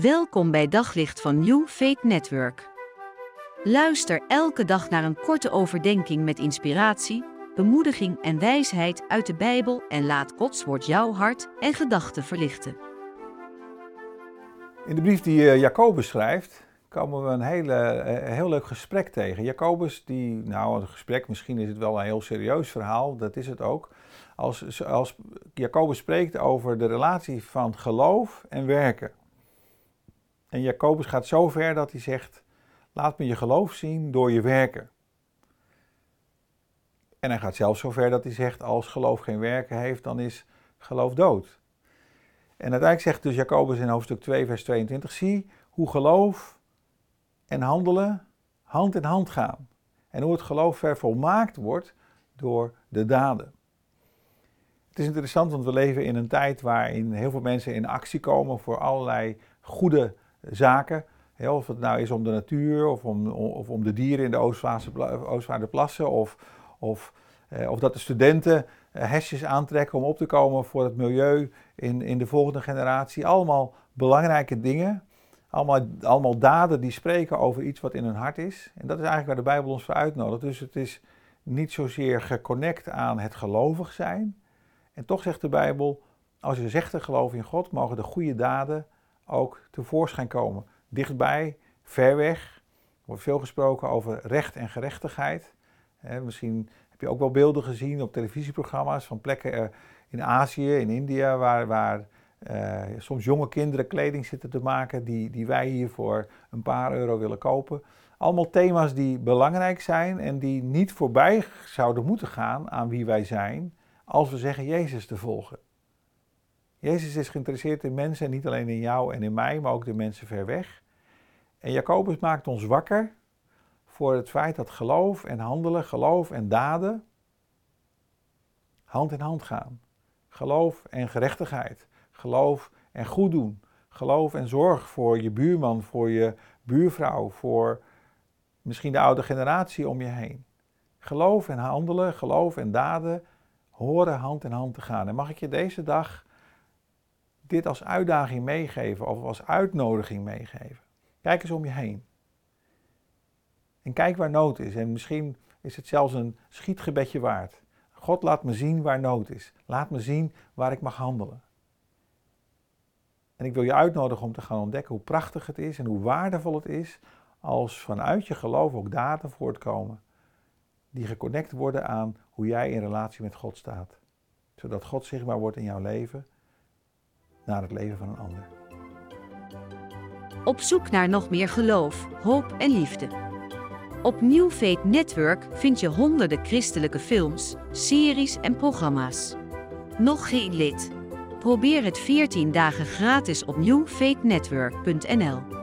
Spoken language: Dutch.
Welkom bij Daglicht van New Faith Network. Luister elke dag naar een korte overdenking met inspiratie, bemoediging en wijsheid uit de Bijbel en laat Gods woord jouw hart en gedachten verlichten. In de brief die eh, Jacobus schrijft, komen we een hele, eh, heel leuk gesprek tegen. Jacobus, die, nou een gesprek, misschien is het wel een heel serieus verhaal, dat is het ook. Als, als Jacobus spreekt over de relatie van geloof en werken. En Jacobus gaat zo ver dat hij zegt: Laat me je geloof zien door je werken. En hij gaat zelfs zo ver dat hij zegt: Als geloof geen werken heeft, dan is geloof dood. En uiteindelijk zegt dus Jacobus in hoofdstuk 2, vers 22: Zie hoe geloof en handelen hand in hand gaan. En hoe het geloof vervolmaakt wordt door de daden. Het is interessant, want we leven in een tijd waarin heel veel mensen in actie komen voor allerlei goede zaken. of het nou is om de natuur of om, of om de dieren in de Oostvaarderplassen. Of, of, eh, of dat de studenten eh, hesjes aantrekken om op te komen voor het milieu in, in de volgende generatie. Allemaal belangrijke dingen. Allemaal, allemaal daden die spreken over iets wat in hun hart is. En dat is eigenlijk waar de Bijbel ons voor uitnodigt. Dus het is niet zozeer geconnect aan het gelovig zijn. En toch zegt de Bijbel, als je zegt te geloven in God, mogen de goede daden ook tevoorschijn komen. Dichtbij, ver weg. Er wordt veel gesproken over recht en gerechtigheid. misschien heb je ook wel beelden gezien op televisieprogramma's van plekken eh, in Azië, in India, waar, waar uh, soms jonge kinderen kleding zitten te maken die, die wij hier voor een paar euro willen kopen. Allemaal thema's die belangrijk zijn en die niet voorbij zouden moeten gaan aan wie wij zijn als we zeggen Jezus te volgen. Jezus is geïnteresseerd in mensen, niet alleen in jou en in mij, maar ook de mensen ver weg. En Jacobus maakt ons wakker voor het feit dat geloof en handelen, geloof en daden hand in hand gaan. Geloof en gerechtigheid, geloof en goed doen, geloof en zorg voor je buurman, voor je buurvrouw, voor misschien de oude generatie om je heen. Geloof en handelen, geloof en daden horen hand in hand te gaan. En mag ik je deze dag dit als uitdaging meegeven of als uitnodiging meegeven? Kijk eens om je heen. En kijk waar nood is. En misschien is het zelfs een schietgebedje waard. God laat me zien waar nood is. Laat me zien waar ik mag handelen. En ik wil je uitnodigen om te gaan ontdekken hoe prachtig het is en hoe waardevol het is als vanuit je geloof ook daden voortkomen die geconnect worden aan hoe jij in relatie met God staat. Zodat God zichtbaar wordt in jouw leven naar het leven van een ander. Op zoek naar nog meer geloof, hoop en liefde. Op New Network vind je honderden christelijke films, series en programma's. Nog geen lid? Probeer het 14 dagen gratis op newfaithnetwork.nl.